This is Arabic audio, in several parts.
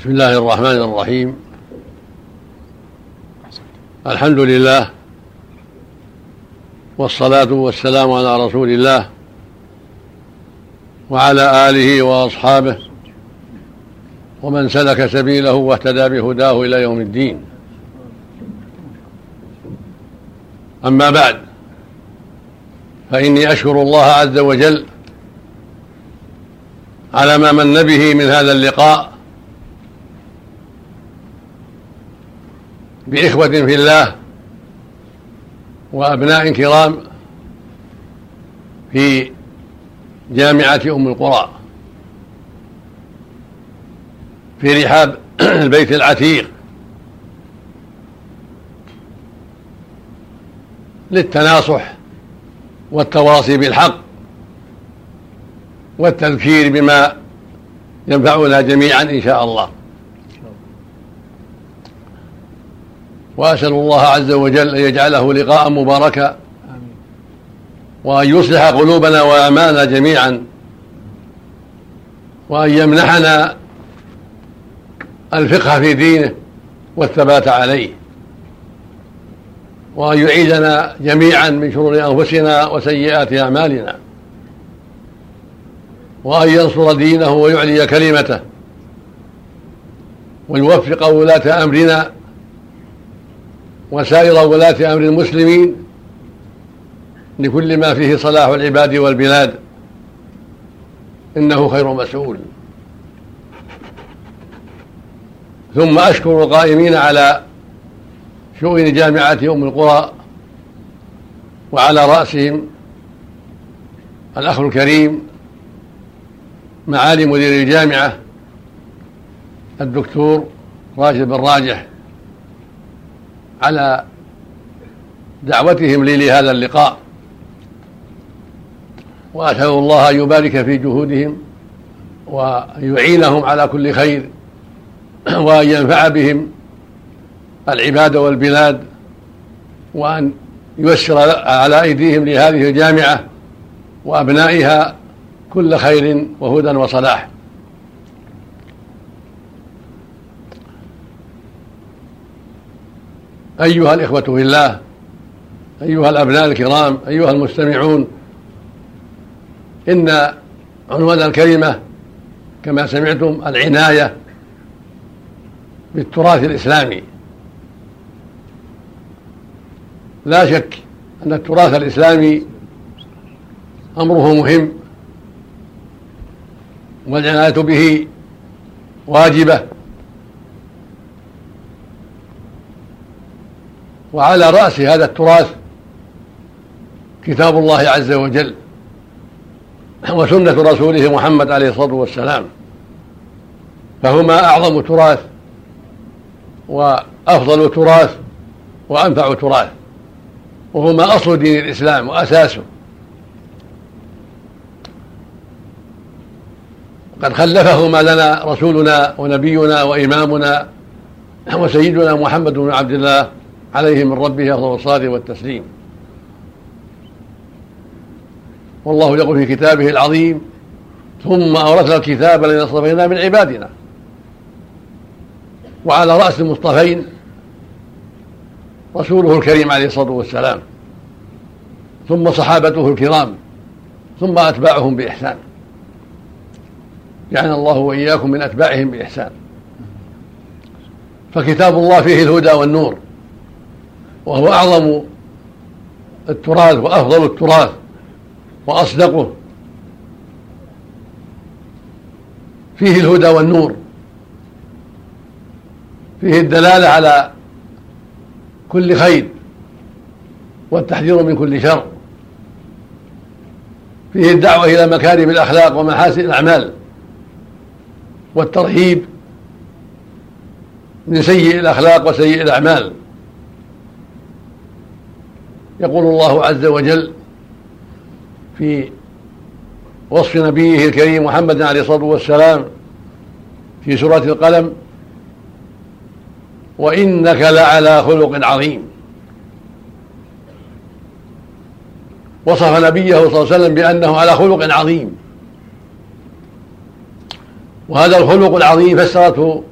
بسم الله الرحمن الرحيم الحمد لله والصلاة والسلام على رسول الله وعلى آله وأصحابه ومن سلك سبيله واهتدى بهداه إلى يوم الدين أما بعد فإني أشكر الله عز وجل على ما من به من هذا اللقاء بإخوة في الله وأبناء كرام في جامعة أم القرى في رحاب البيت العتيق للتناصح والتواصي بالحق والتذكير بما ينفعنا جميعا إن شاء الله. وأسأل الله عز وجل أن يجعله لقاء مباركا وأن يصلح قلوبنا وأعمالنا جميعا وأن يمنحنا الفقه في دينه والثبات عليه وأن يعيذنا جميعا من شرور أنفسنا وسيئات أعمالنا وأن ينصر دينه ويعلي كلمته ويوفق ولاة أمرنا وسائر ولاة أمر المسلمين لكل ما فيه صلاح العباد والبلاد. إنه خير مسؤول. ثم أشكر القائمين على شؤون جامعة أم القرى وعلى رأسهم الأخ الكريم معالي مدير الجامعة الدكتور راشد بن راجح. على دعوتهم لي لهذا اللقاء. وأسأل الله أن يبارك في جهودهم وأن يعينهم على كل خير وأن ينفع بهم العباد والبلاد وأن ييسر على أيديهم لهذه الجامعة وأبنائها كل خير وهدى وصلاح. أيها الإخوة في الله أيها الأبناء الكرام أيها المستمعون إن عنوان الكلمة كما سمعتم العناية بالتراث الإسلامي. لا شك أن التراث الإسلامي أمره مهم والعناية به واجبة وعلى رأس هذا التراث كتاب الله عز وجل وسنة رسوله محمد عليه الصلاة والسلام. فهما أعظم تراث وأفضل تراث وأنفع تراث وهما أصل دين الإسلام وأساسه. قد خلفهما لنا رسولنا ونبينا وإمامنا وسيدنا محمد بن عبد الله عليه من ربه أفضل الصلاة والتسليم. والله يقول في كتابه العظيم ثم أورثنا الكتاب الذي اصطفينا من عبادنا. وعلى رأس المصطفين رسوله الكريم عليه الصلاة والسلام ثم صحابته الكرام ثم أتباعهم بإحسان. جعلنا الله وإياكم من أتباعهم بإحسان. فكتاب الله فيه الهدى والنور. وهو أعظم التراث وأفضل التراث وأصدقه. فيه الهدى والنور. فيه الدلالة على كل خير والتحذير من كل شر. فيه الدعوة إلى مكارم الأخلاق ومحاسن الأعمال والترهيب من سيء الأخلاق وسيء الأعمال. يقول الله عز وجل في وصف نبيه الكريم محمد عليه الصلاة والسلام في سورة القلم وإنك لعلى خلق عظيم. وصف نبيه صلى الله عليه وسلم بأنه على خلق عظيم. وهذا الخلق العظيم فسرته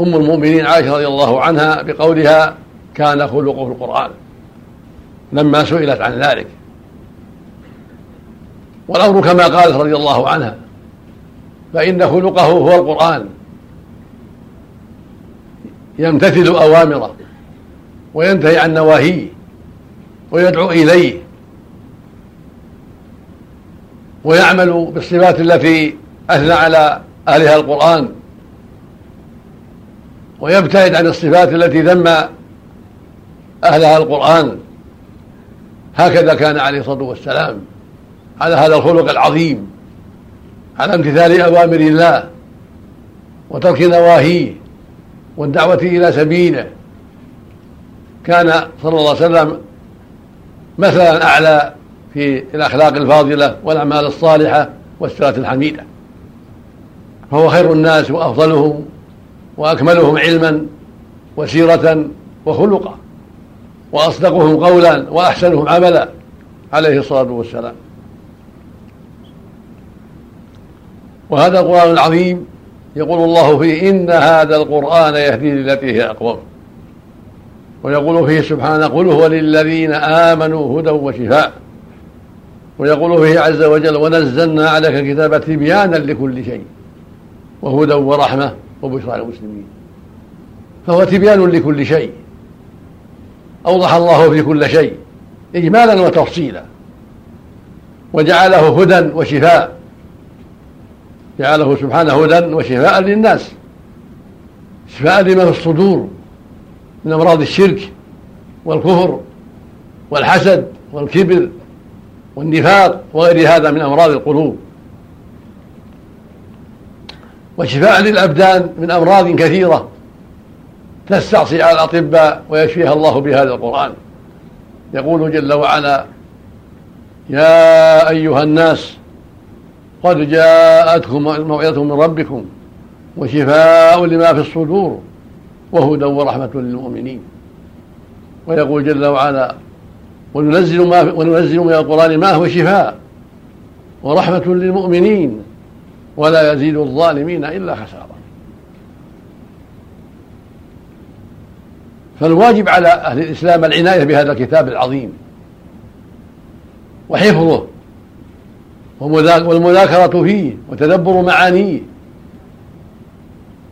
أم المؤمنين عائشة رضي الله عنها بقولها كان خلقه القرآن لما سئلت عن ذلك. والأمر كما قالت رضي الله عنها فإن خلقه هو القرآن. يمتثل أوامره وينتهي عن نواهيه ويدعو إليه ويعمل بالصفات التي أثنى على أهلها القرآن ويبتعد عن الصفات التي ذم أهلها القرآن. هكذا كان عليه الصلاة والسلام. على هذا الخلق العظيم. على امتثال أوامر الله وترك نواهيه والدعوة إلى سبيله. كان صلى الله عليه وسلم مثلا أعلى في الأخلاق الفاضلة والأعمال الصالحة والسيرة الحميدة. فهو خير الناس وأفضلهم وأكملهم علما وسيرة وخلقا. وأصدقهم قولا وأحسنهم عملا عليه الصلاة والسلام. وهذا القرآن العظيم يقول الله فيه إن هذا القرآن يهدي للتي هي أقوم. ويقول فيه سبحانه قل هو للذين آمنوا هدى وشفاء. ويقول فيه عز وجل ونزلنا عليك كتاب تبيانا لكل شيء وهدى ورحمة وبشرى للمسلمين. فهو تبيان لكل شيء. أوضح الله في كل شيء إجمالا وتفصيلا. وجعله هدى وشفاء. جعله سبحانه هدى وشفاء للناس. شفاء لما في الصدور من أمراض الشرك والكفر والحسد والكبر والنفاق وغير هذا من أمراض القلوب. وشفاء للأبدان من أمراض كثيرة. تستعصي على الأطباء ويشفيها الله بهذا القرآن. يقول جل وعلا يا أيها الناس قد جاءتكم موعظة من ربكم وشفاء لما في الصدور وهدى ورحمة للمؤمنين. ويقول جل وعلا وننزل ما وننزل من القرآن ما هو شفاء ورحمة للمؤمنين ولا يزيد الظالمين إلا خسارة. فالواجب على أهل الإسلام العناية بهذا الكتاب العظيم. وحفظه. والمذاكرة فيه وتدبر معانيه.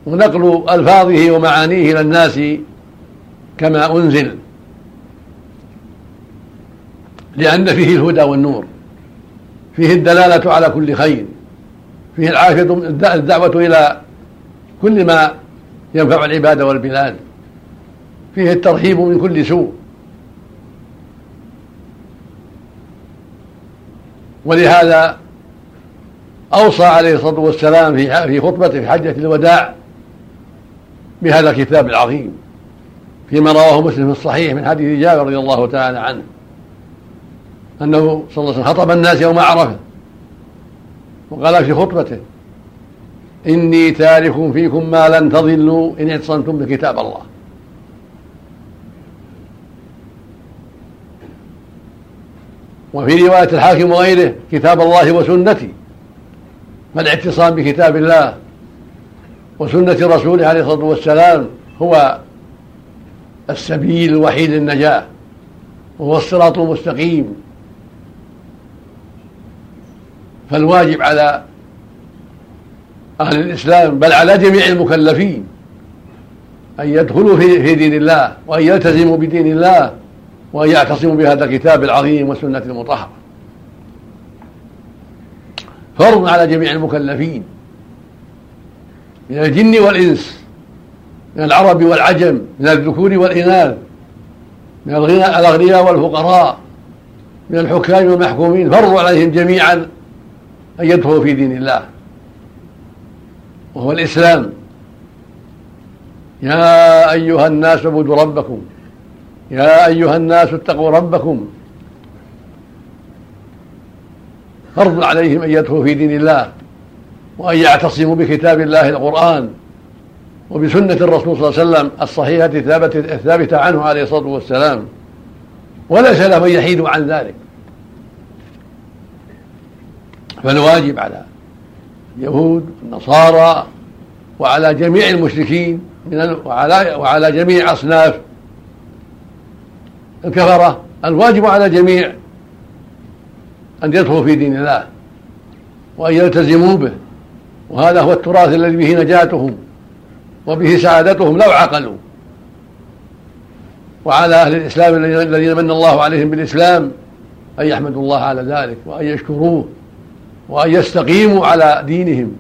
ونقل ألفاظه ومعانيه إلى الناس كما أنزل. لأن فيه الهدى والنور. فيه الدلالة على كل خير. فيه العافية الدعوة إلى كل ما ينفع العباد والبلاد. فيه الترهيب من كل سوء. ولهذا أوصى عليه الصلاة والسلام في في خطبته في حجة الوداع بهذا الكتاب العظيم فيما رواه مسلم في الصحيح من حديث جابر رضي الله تعالى عنه أنه صلى الله عليه وسلم خطب الناس يوم عرفة وقال في خطبته إني تارك فيكم ما لن تضلوا إن اعتصمتم بكتاب الله. وفي رواية الحاكم وغيره كتاب الله وسنتي. فالاعتصام بكتاب الله وسنة رسوله عليه الصلاة والسلام هو السبيل الوحيد للنجاة وهو الصراط المستقيم. فالواجب على أهل الإسلام بل على جميع المكلفين أن يدخلوا في دين الله وأن يلتزموا بدين الله. وأن يعتصموا بهذا الكتاب العظيم والسنة المطهرة. فرض على جميع المكلفين من الجن والإنس من العرب والعجم من الذكور والإناث من الأغنياء والفقراء من الحكام والمحكومين فرضوا عليهم جميعا أن يدخلوا في دين الله. وهو الإسلام. يا أيها الناس اعبدوا ربكم. يا أيها الناس اتقوا ربكم. فرض عليهم أن يدخلوا في دين الله وأن يعتصموا بكتاب الله القرآن وبسنة الرسول صلى الله عليه وسلم الصحيحة الثابتة عنه عليه الصلاة والسلام. وليس لهم أن يحيدوا عن ذلك. فالواجب على اليهود والنصارى وعلى جميع المشركين من وعلى وعلى جميع أصناف الكفرة الواجب على جميع أن يدخلوا في دين الله وأن يلتزموا به. وهذا هو التراث الذي به نجاتهم وبه سعادتهم لو عقلوا. وعلى أهل الإسلام الذين من الله عليهم بالإسلام أن يحمدوا الله على ذلك وأن يشكروه وأن يستقيموا على دينهم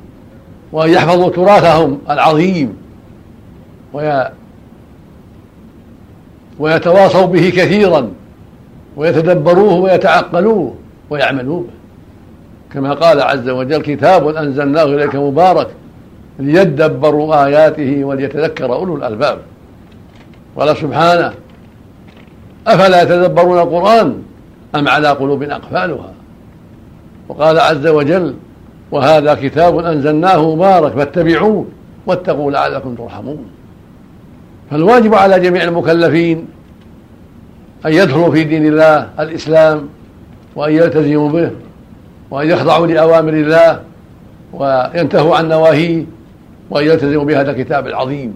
وأن يحفظوا تراثهم العظيم. ويتواصوا به كثيرا ويتدبروه ويتعقلوه ويعملوا به كما قال عز وجل كتاب أنزلناه إليك مبارك ليدبروا آياته وليتذكر أولو الألباب قال سبحانه أفلا يتدبرون القرآن أم على قلوب أقفالها؟ وقال عز وجل وهذا كتاب أنزلناه مبارك فاتبعوه واتقوا لعلكم ترحمون فالواجب على جميع المكلفين أن يدخلوا في دين الله الإسلام وأن يلتزموا به وأن يخضعوا لأوامر الله وينتهوا عن نواهيه وأن يلتزموا بهذا الكتاب العظيم.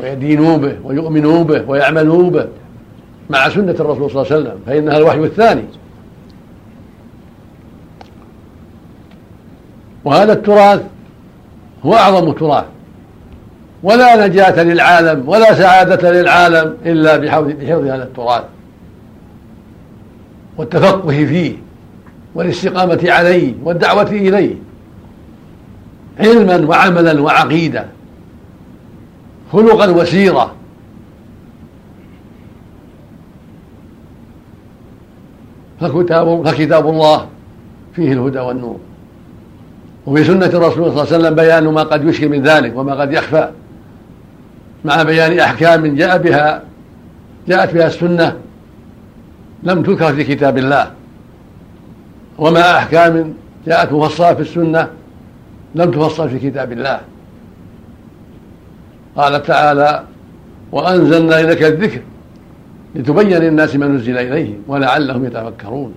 ويدينوا به ويؤمنوا به ويعملوا به مع سنة الرسول صلى الله عليه وسلم فإنها الوحي الثاني. وهذا التراث هو أعظم تراث. ولا نجاة للعالم ولا سعادة للعالم إلا بحفظ هذا التراث والتفقه فيه والاستقامة عليه والدعوة إليه علما وعملا وعقيدة خلقا وسيرة فكتاب فكتاب الله فيه الهدى والنور. وفي سنة الرسول صلى الله عليه وسلم بيان ما قد يشكل من ذلك وما قد يخفى. مع بيان أحكام جاء بها جاءت بها السنة لم تذكر في كتاب الله. ومع أحكام جاءت مفصلة في السنة لم تفصل في كتاب الله. قال تعالى وأنزلنا إليك الذكر لتبين للناس ما نزل إليهم ولعلهم يتفكرون.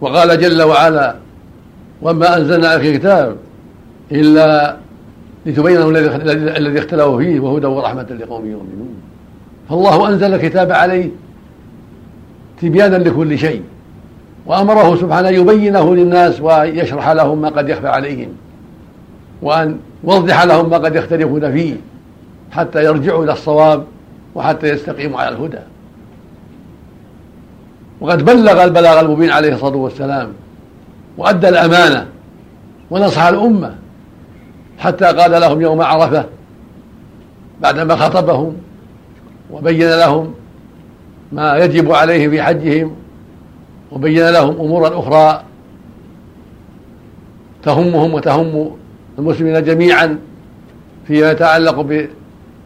وقال جل وعلا وما أنزلنا عليك كتاب إلا لتبين الذي اختلفوا فيه وهدى ورحمة لقوم يؤمنون. فالله أنزل الكتاب عليه تبيانا لكل شيء وأمره سبحانه يبينه للناس ويشرح لهم ما قد يخفى عليهم وأن يوضح لهم ما قد يختلفون فيه حتى يرجعوا إلى الصواب وحتى يستقيموا على الهدى. وقد بلغ البلاغ المبين عليه الصلاة والسلام وأدى الأمانة ونصح الأمة حتى قال لهم يوم عرفة بعدما خطبهم وبين لهم ما يجب عليهم في حجهم وبين لهم أمورا أخرى تهمهم وتهم المسلمين جميعا فيما يتعلق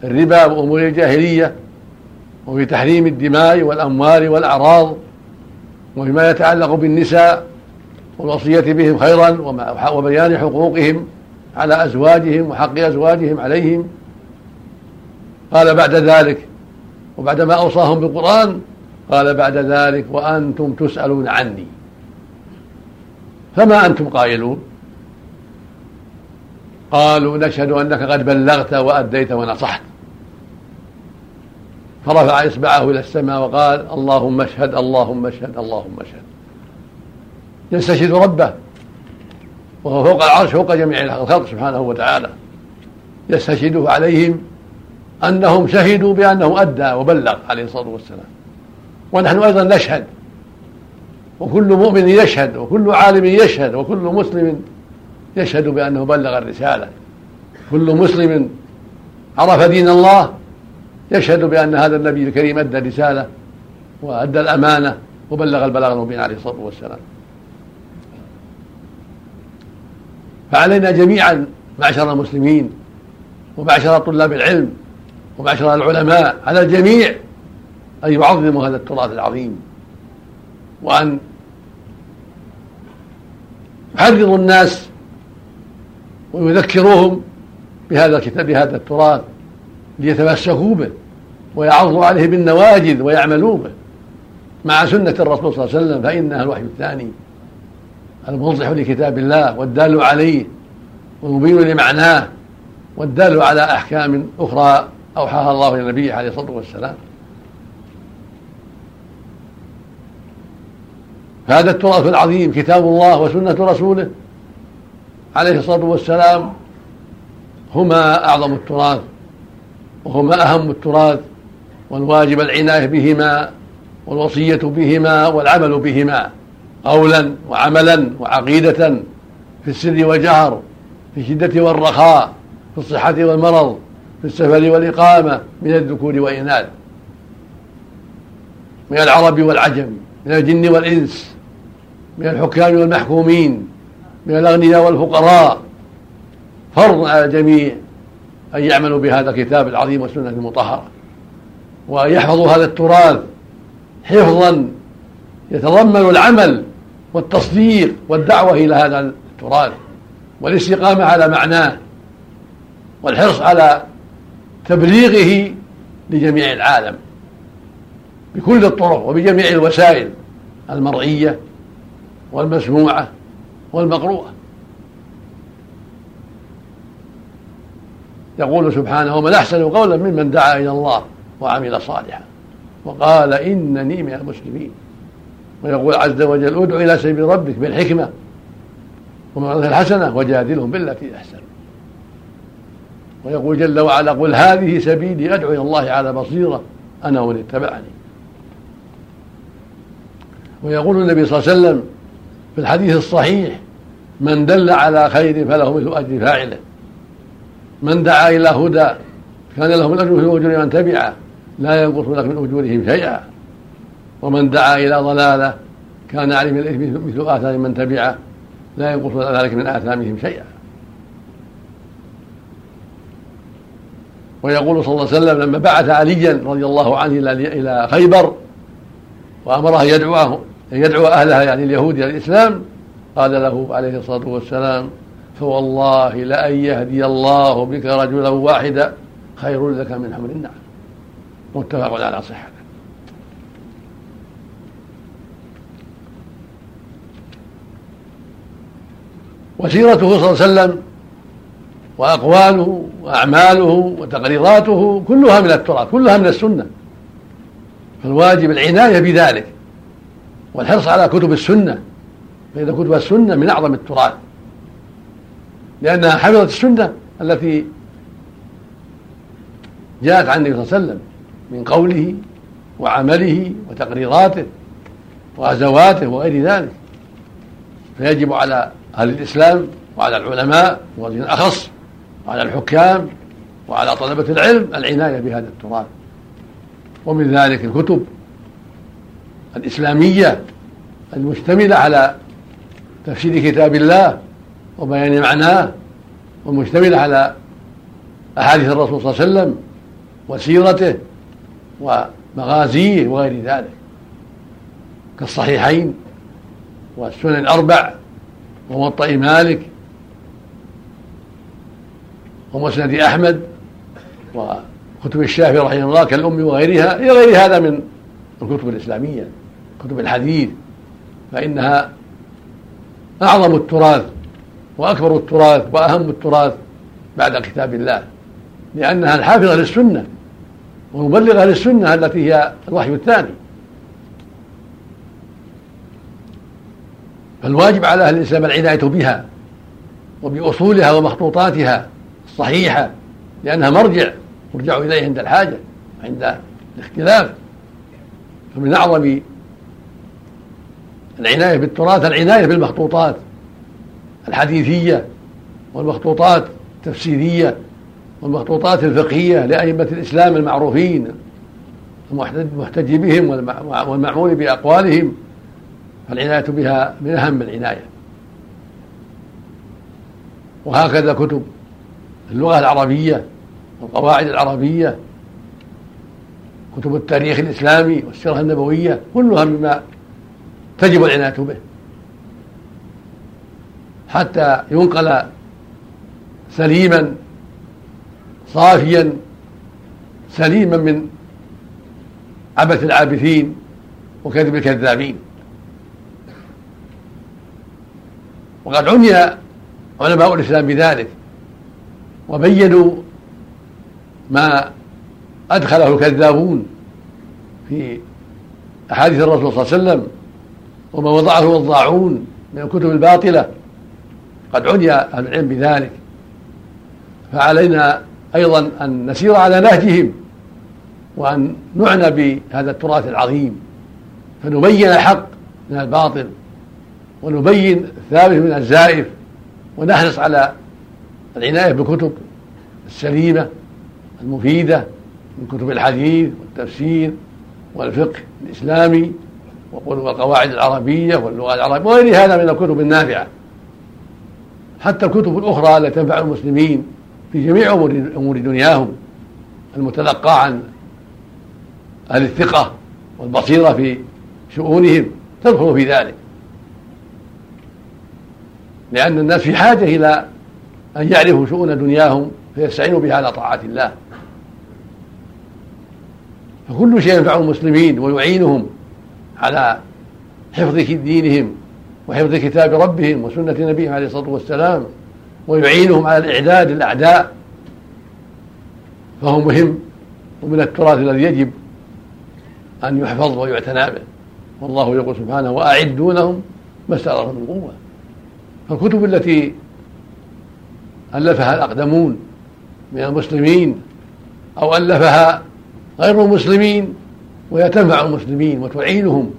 بالربا وأمور الجاهلية وفي تحريم الدماء والأموال والأعراض وفيما يتعلق بالنساء والوصية بهم خيرا وبيان حقوقهم على أزواجهم وحق أزواجهم عليهم. قال بعد ذلك وبعدما أوصاهم بالقرآن قال بعد ذلك وأنتم تسألون عني. فما أنتم قائلون؟ قالوا نشهد أنك قد بلغت وأديت ونصحت. فرفع إصبعه إلى السماء وقال اللهم اشهد اللهم اشهد اللهم اشهد. يستشهد ربه وهو فوق العرش فوق جميع الخلق سبحانه وتعالى. يستشهده عليهم أنهم شهدوا بأنه أدى وبلغ عليه الصلاة والسلام. ونحن أيضا نشهد وكل مؤمن يشهد وكل عالم يشهد وكل مسلم يشهد بأنه بلغ الرسالة. كل مسلم عرف دين الله يشهد بأن هذا النبي الكريم أدى الرسالة وأدى الأمانة وبلغ البلاغ المبين عليه الصلاة والسلام. فعلينا جميعا معشر المسلمين ومعشر طلاب العلم ومعشر العلماء على الجميع أن يعظموا هذا التراث العظيم وأن يحرضوا الناس ويذكروهم بهذا الكتاب بهذا التراث. ليتمسكوا به ويعضوا عليه بالنواجذ ويعملوا به مع سنة الرسول صلى الله عليه وسلم فإنها الوحي الثاني الموضح لكتاب الله والدال عليه والمبين لمعناه والدال على أحكام أخرى أوحاها الله إلى نبيه عليه الصلاة والسلام. هذا التراث العظيم كتاب الله وسنة رسوله عليه الصلاة والسلام هما أعظم التراث وهما أهم التراث والواجب العناية بهما والوصية بهما والعمل بهما قولا وعملا وعقيدة في السر والجهر في الشدة والرخاء في الصحة والمرض في السفر والإقامة من الذكور وإناث من العرب والعجم من الجن والإنس من الحكام والمحكومين من الأغنياء والفقراء فرض على الجميع. أن يعملوا بهذا الكتاب العظيم والسنة المطهرة. وأن يحفظوا هذا التراث حفظا يتضمن العمل والتصديق والدعوة إلى هذا التراث والاستقامة على معناه والحرص على تبليغه لجميع العالم بكل الطرق وبجميع الوسائل المرئية والمسموعة والمقروءة. يقول سبحانه ومن أحسن قولا ممن دعا إلى الله وعمل صالحا. وقال إنني من المسلمين. ويقول عز وجل ادع إلى سبيل ربك بالحكمة وموعظة الحسنة وجادلهم بالتي أحسن. ويقول جل وعلا قل هذه سبيلي أدعو إلى الله على بصيرة أنا ومن اتبعني. ويقول النبي صلى الله عليه وسلم في الحديث الصحيح من دل على خير فله مثل أجر فاعله. من دعا إلى هدى كان له الأجر في أجور من تبعه لا ينقص لك من أجورهم شيئا. ومن دعا إلى ضلالة كان عليه من الإثم مثل آثام من تبعه لا ينقص ذلك من آثامهم شيئا. ويقول صلى الله عليه وسلم لما بعث عليا رضي الله عنه إلى خيبر وأمره يدعوه أن يدعو أهلها يعني اليهود إلى الإسلام قال له عليه الصلاة والسلام فوالله لأن يهدي الله بك رجلا واحدا خير لك من حمر النعم متفق على صحته وسيرته صلى الله عليه وسلم وأقواله وأعماله وتقريراته كلها من التراث كلها من السنة. فالواجب العناية بذلك والحرص على كتب السنة فإن كتب السنة من أعظم التراث لأنها حفظت السنة التي جاءت عن النبي صلى الله عليه وسلم من قوله وعمله وتقريراته وغزواته وغير ذلك فيجب على أهل الإسلام وعلى العلماء والذين أخص وعلى الحكام وعلى طلبة العلم العناية بهذا التراث. ومن ذلك الكتب الإسلامية المشتملة على تفسير كتاب الله وبيان معناه والمشتملة على أحاديث الرسول صلى الله عليه وسلم وسيرته ومغازيه وغير ذلك كالصحيحين والسنن الأربع وموطأ مالك ومسند أحمد وكتب الشافعي رحمه الله كالأم وغيرها إلى غير هذا من الكتب الإسلامية كتب الحديث فإنها أعظم التراث وأكبر التراث وأهم التراث بعد كتاب الله لأنها الحافظة للسنة ومبلغة للسنة التي هي الوحي الثاني. فالواجب على أهل الإسلام العناية بها وبأصولها ومخطوطاتها الصحيحة لأنها مرجع يرجع إليه عند الحاجة عند الاختلاف. فمن أعظم العناية بالتراث العناية بالمخطوطات الحديثية والمخطوطات التفسيرية والمخطوطات الفقهية لأئمة الإسلام المعروفين المحتج بهم والمعمول بأقوالهم فالعناية بها من أهم العناية. وهكذا كتب اللغة العربية والقواعد العربية كتب التاريخ الإسلامي والسيرة النبوية كلها مما تجب العناية به. حتى ينقل سليما صافيا سليما من عبث العابثين وكذب الكذابين. وقد عني علماء الإسلام بذلك وبينوا ما أدخله الكذابون في أحاديث الرسول صلى الله عليه وسلم وما وضعه الوضاعون من الكتب الباطلة. قد عني أهل العلم بذلك. فعلينا أيضا أن نسير على نهجهم وأن نعنى بهذا التراث العظيم. فنبين الحق من الباطل ونبين الثابت من الزائف ونحرص على العناية بالكتب السليمة المفيدة من كتب الحديث والتفسير والفقه الإسلامي والقواعد العربية واللغة العربية وغير هذا من الكتب النافعة. حتى الكتب الأخرى التي تنفع المسلمين في جميع أمور دنياهم المتلقى عن أهل الثقة والبصيرة في شؤونهم تدخل في ذلك. لأن الناس في حاجة إلى أن يعرفوا شؤون دنياهم فيستعينوا بها على طاعة الله. فكل شيء ينفع المسلمين ويعينهم على حفظ دينهم وحفظ كتاب ربهم وسنة نبيهم عليه الصلاة والسلام ويعينهم على الإعداد للأعداء. فهو مهم ومن التراث الذي يجب أن يحفظ ويعتنى به. والله يقول سبحانه وأعدوا لهم ما استطعتم من قوة. فالكتب التي ألفها الأقدمون من المسلمين أو ألفها غير المسلمين وهي تنفع المسلمين وتعينهم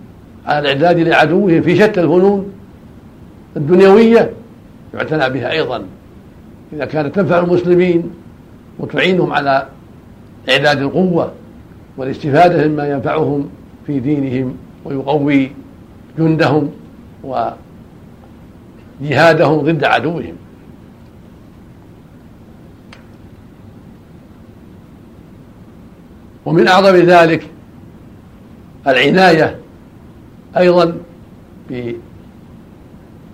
على الإعداد لعدوهم في شتى الفنون الدنيوية يعتنى بها أيضا. إذا كانت تنفع المسلمين وتعينهم على إعداد القوة والاستفادة مما ينفعهم في دينهم ويقوي جندهم وجهادهم ضد عدوهم. ومن أعظم ذلك العناية أيضا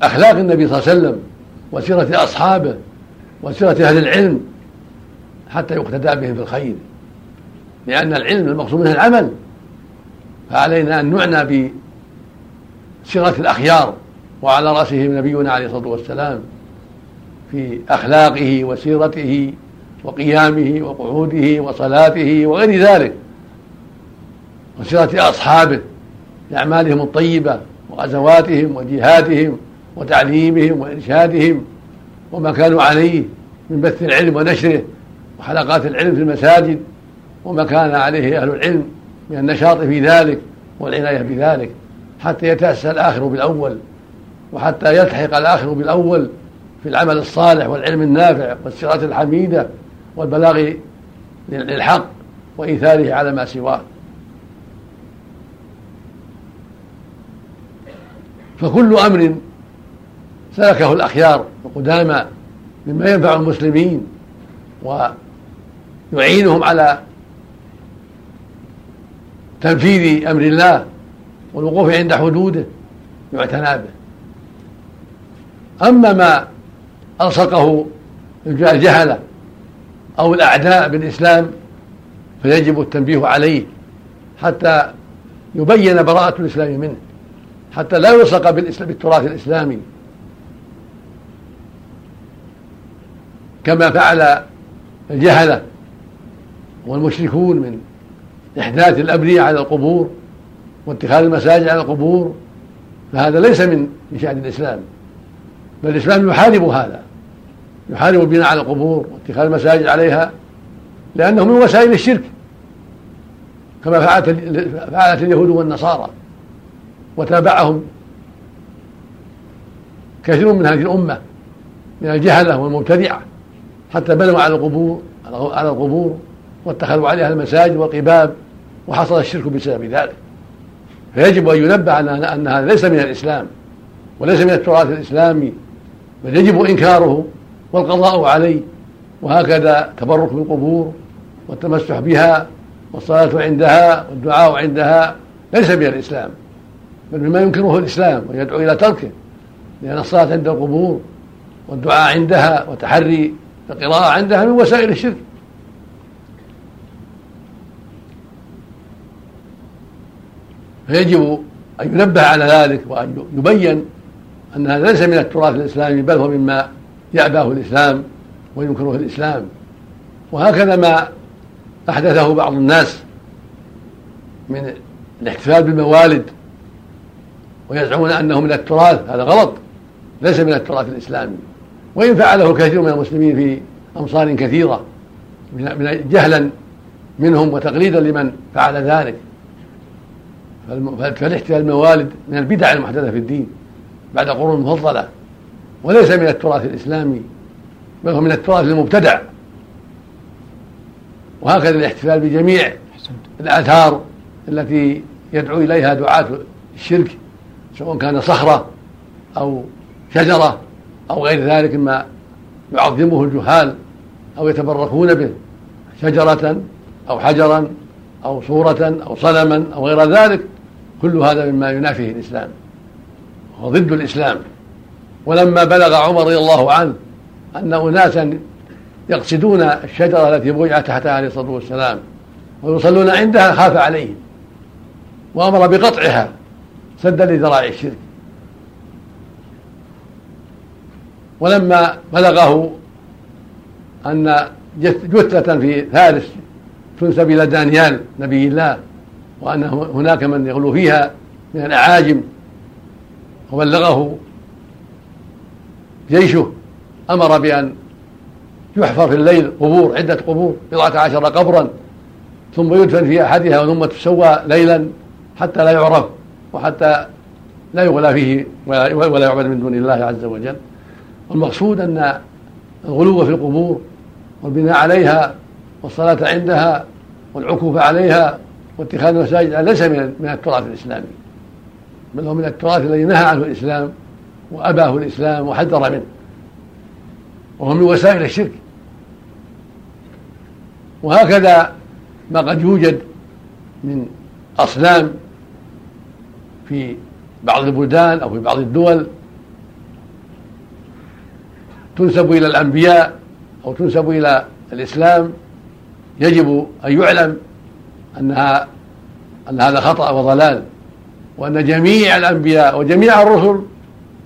بأخلاق النبي صلى الله عليه وسلم وسيرة أصحابه وسيرة أهل العلم حتى يقتدى بهم في الخير. لأن العلم المقصود منه العمل. فعلينا أن نعنى بسيرة الأخيار وعلى رأسهم نبينا عليه الصلاة والسلام في أخلاقه وسيرته وقيامه وقعوده وصلاته وغير ذلك. وسيرة أصحابه لأعمالهم الطيبة وغزواتهم وجهادهم وتعليمهم وإرشادهم وما كانوا عليه من بث العلم ونشره وحلقات العلم في المساجد وما كان عليه أهل العلم من النشاط في ذلك والعناية بذلك حتى يتأسى الآخر بالأول وحتى يلتحق الآخر بالأول في العمل الصالح والعلم النافع والسيرة الحميدة والبلاغ للحق وإيثاره على ما سواه. فكل أمر سلكه الأخيار القدامى مما ينفع المسلمين ويعينهم على تنفيذ أمر الله والوقوف عند حدوده يعتنى به. أما ما ألصقه الجهلة أو الأعداء بالإسلام فيجب التنبيه عليه حتى يبين براءة الإسلام منه حتى لا يلصق بالتراث الإسلامي. كما فعل الجهلة والمشركون من إحداث الأبنية على القبور واتخاذ المساجد على القبور فهذا ليس من شأن الإسلام بل الإسلام يحارب هذا يحارب البناء على القبور واتخاذ المساجد عليها لأنه من وسائل الشرك كما فعلت فعلت اليهود والنصارى وتابعهم كثير من هذه الأمة من الجهلة والمبتدعة. حتى بنوا على القبور على القبور واتخذوا عليها المساجد والقباب وحصل الشرك بسبب ذلك. فيجب أن ينبه أن هذا ليس من الإسلام وليس من التراث الإسلامي بل يجب إنكاره والقضاء عليه وهكذا تبرك بالقبور والتمسح بها والصلاة عندها والدعاء عندها ليس من الإسلام بل مما ينكره الإسلام ويدعو إلى تركه لأن الصلاة عند القبور والدعاء عندها وتحري القراءة عندها من وسائل الشرك. فيجب أن ينبه على ذلك وأن يبين أن هذا ليس من التراث الإسلامي بل هو مما يأباه الإسلام وينكره الإسلام. وهكذا ما أحدثه بعض الناس من الاحتفال بالموالد ويزعمون أنه من التراث هذا غلط. ليس من التراث الإسلامي. وإن فعله كثير من المسلمين في أمصار كثيرة من جهلا منهم وتقليدا لمن فعل ذلك. فالاحتفال بالموالد من البدع المحدثة في الدين بعد قرون مفضلة وليس من التراث الإسلامي بل هو من التراث المبتدع. وهكذا الاحتفال بجميع الآثار التي يدعو إليها دعاة الشرك سواء كان صخرة أو شجرة أو غير ذلك مما يعظمه الجهال أو يتبركون به شجرة أو حجرا أو صورة أو صنما أو غير ذلك كل هذا مما ينافيه الإسلام هو ضد الإسلام. ولما بلغ عمر رضي الله عنه أن أناسا يقصدون الشجرة التي بويعت تحتها عليه الصلاة والسلام ويصلون عندها خاف عليهم وأمر بقطعها سدا لذراع الشرك. ولما بلغه أن جثة في فارس تنسب إلى دانيال نبي الله وأن هناك من يغلو فيها من الأعاجم وبلغه جيشه أمر بأن يحفر في الليل قبور عدة قبور بضعة عشر قبرا ثم يدفن في أحدها ثم تسوى ليلا حتى لا يعرف وحتى لا يغلى فيه ولا يعبد من دون الله عز وجل. والمقصود أن الغلو في القبور والبناء عليها والصلاة عندها والعكوف عليها واتخاذ المساجد ليس من التراث الإسلامي بل هو من التراث الذي نهى عنه الإسلام وأباه الإسلام وحذر منه وهو من وسائل الشرك. وهكذا ما قد يوجد من أصنام في بعض البلدان أو في بعض الدول تنسب إلى الأنبياء أو تنسب إلى الإسلام يجب أن يعلم أنها أن هذا خطأ وضلال وأن جميع الأنبياء وجميع الرسل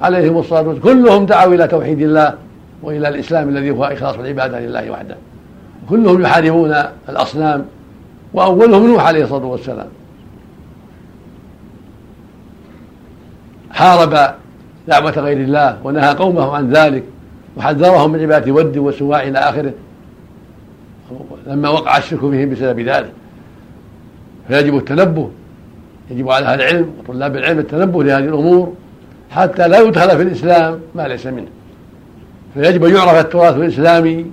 عليهم الصلاة والسلام كلهم دعوا إلى توحيد الله وإلى الإسلام الذي هو إخلاص العبادة لله وحده. كلهم يحاربون الأصنام وأولهم نوح عليه الصلاة والسلام. حارب دعوة غير الله ونهى قومه عن ذلك. وحذرهم من عبادة ود وسواع إلى آخره. لما وقع الشرك بهم بسبب ذلك فيجب التنبه يجب على أهل العلم وطلاب العلم التنبه لهذه الأمور حتى لا يدخل في الإسلام ما ليس منه. فيجب أن يعرف التراث الإسلامي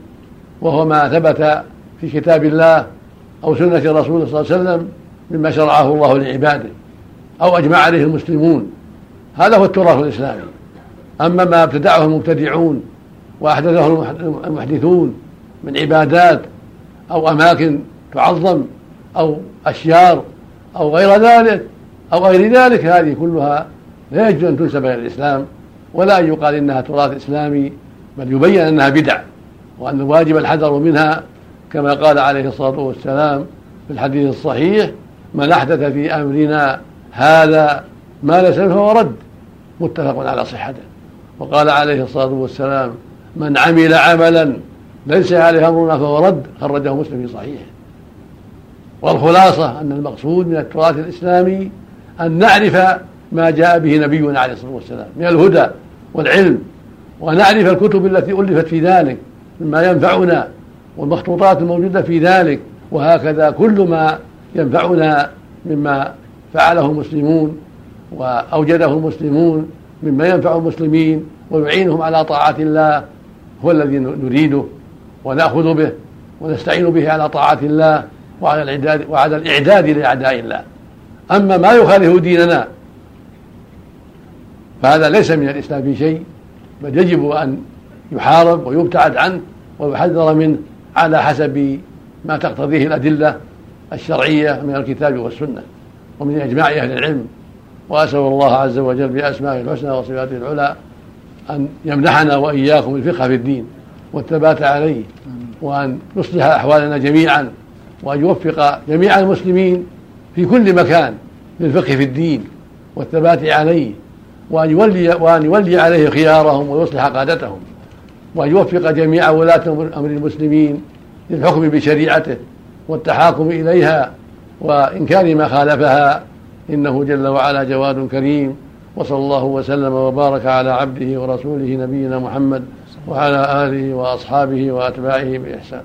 وهو ما ثبت في كتاب الله أو سنة الرسول صلى الله عليه وسلم مما شرعه الله لعباده أو أجمع عليه المسلمون. هذا هو التراث الإسلامي. أما ما ابتدعه المبتدعون وأحدثه المحدثون من عبادات أو أماكن تعظم أو أشيار أو غير ذلك أو غير ذلك هذه كلها لا يجوز أن تنسب إلى الإسلام ولا أن يقال إنها تراث إسلامي بل يبين أنها بدع وأن الواجب الحذر منها كما قال عليه الصلاة والسلام في الحديث الصحيح من أحدث في أمرنا هذا ما ليس فهو رد. متفق على صحته. وقال عليه الصلاة والسلام من عمل عملا ليس عليه أمرنا فهو رد خرجه مسلم في صحيحه. والخلاصة أن المقصود من التراث الإسلامي أن نعرف ما جاء به نبينا عليه الصلاة والسلام من الهدى والعلم ونعرف الكتب التي ألفت في ذلك مما ينفعنا والمخطوطات الموجودة في ذلك وهكذا كل ما ينفعنا مما فعله المسلمون وأوجده المسلمون مما ينفع المسلمين ويعينهم على طاعة الله هو الذي نريده ونأخذ به ونستعين به على طاعة الله وعلى الاعداد وعلى الإعداد لأعداء الله. أما ما يخالف ديننا فهذا ليس من الإسلام في شيء بل يجب أن يحارب ويبتعد عنه ويحذر منه على حسب ما تقتضيه الأدلة الشرعية من الكتاب والسنة ومن إجماع أهل العلم. وأسأل الله عز وجل بأسمائه الحسنى وصفاته العلى أن يمنحنا وإياكم الفقه في الدين والثبات عليه وأن يصلح أحوالنا جميعا وأن يوفق جميع المسلمين في كل مكان للفقه في الدين والثبات عليه وأن يولي وأن يولي عليه خيارهم ويصلح قادتهم وأن يوفق جميع ولاة أمر المسلمين للحكم بشريعته والتحاكم إليها وإنكار ما خالفها إنه جل وعلا جواد كريم وصلى الله وسلم وبارك على عبده ورسوله نبينا محمد وعلى آله وأصحابه وأتباعه بإحسان.